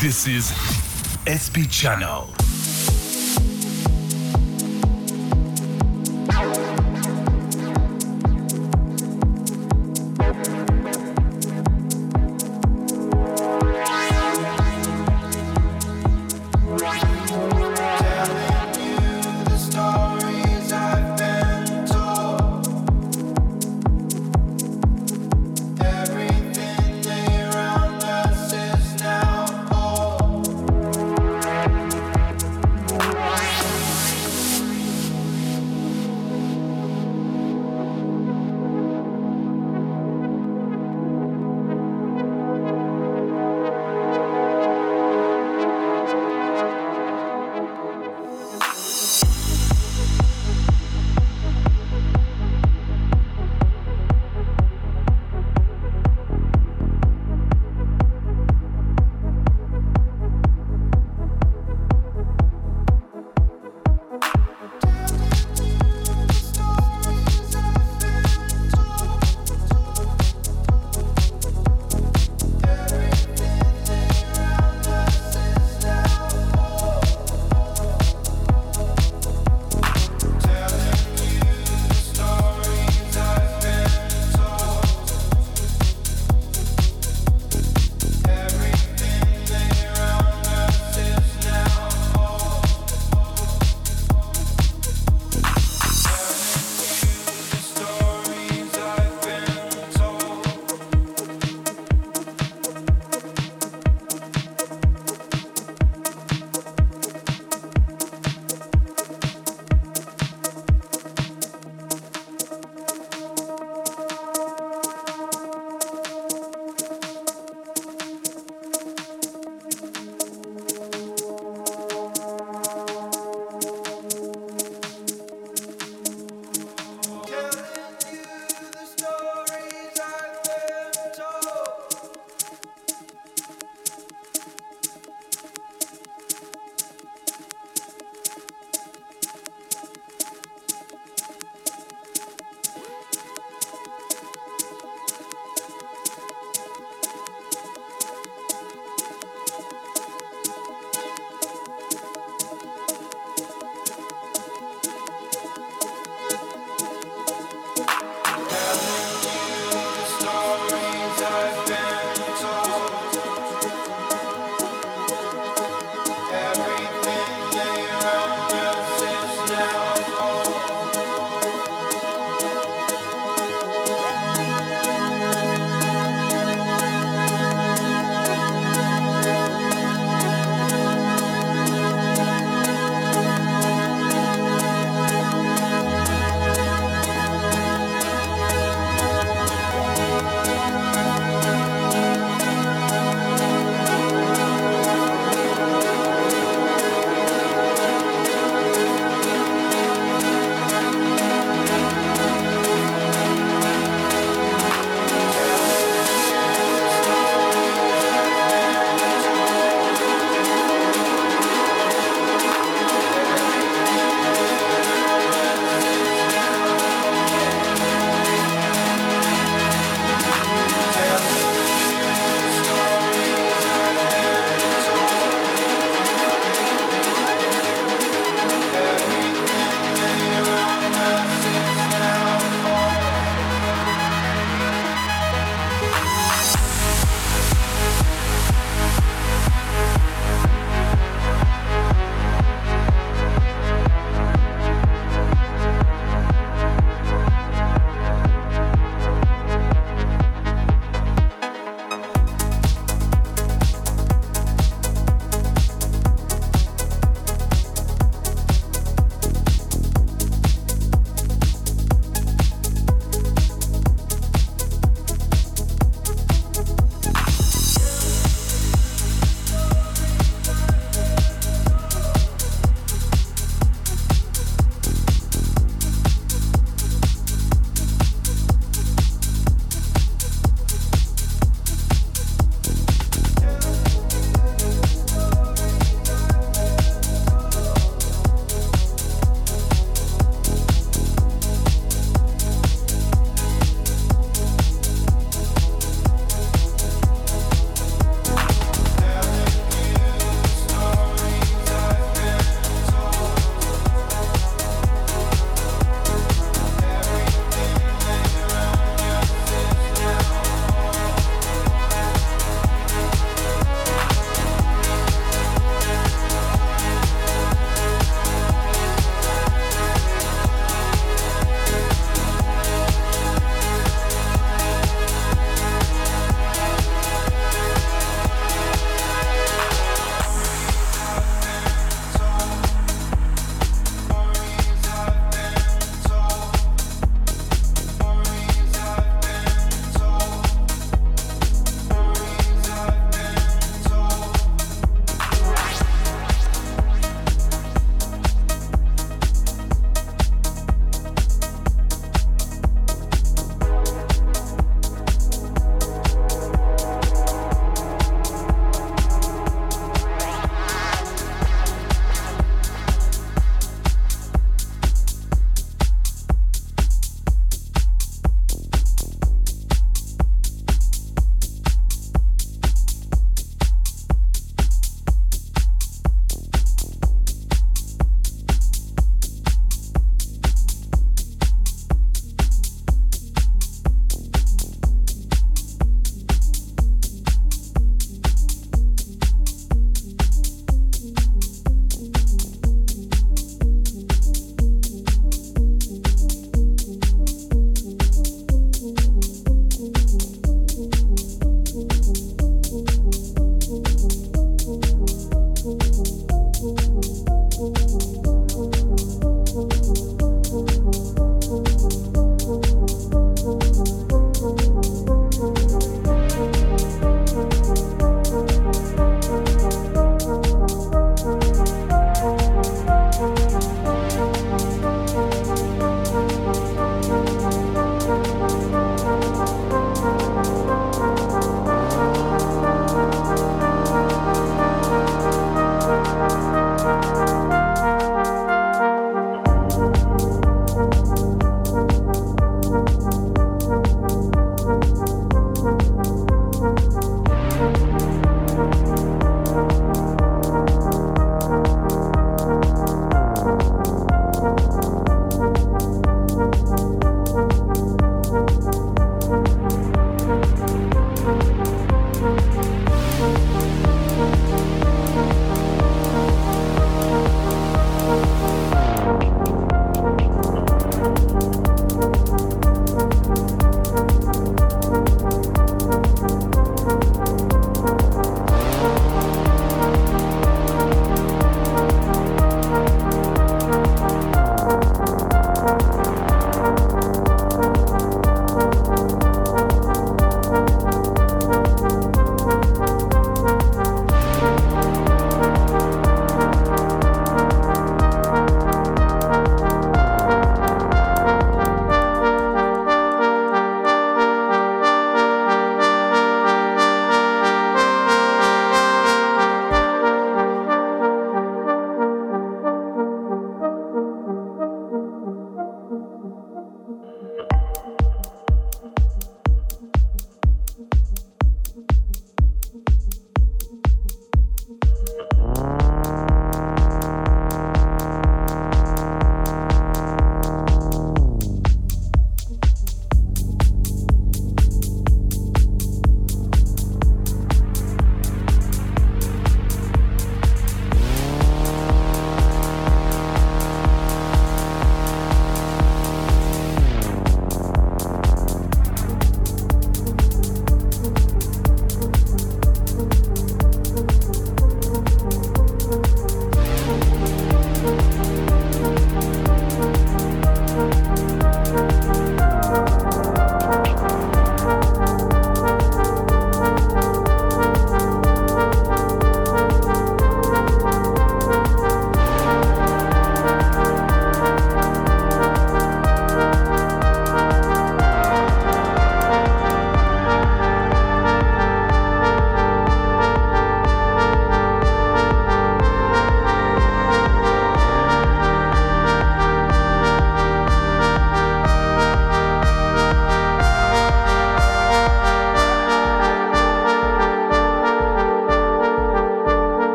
This is SP Channel.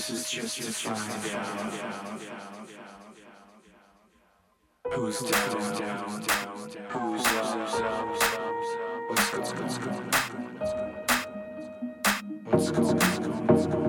This is just to find out who's down, who's down, who's up, what's going, what's going, what's going, what's going.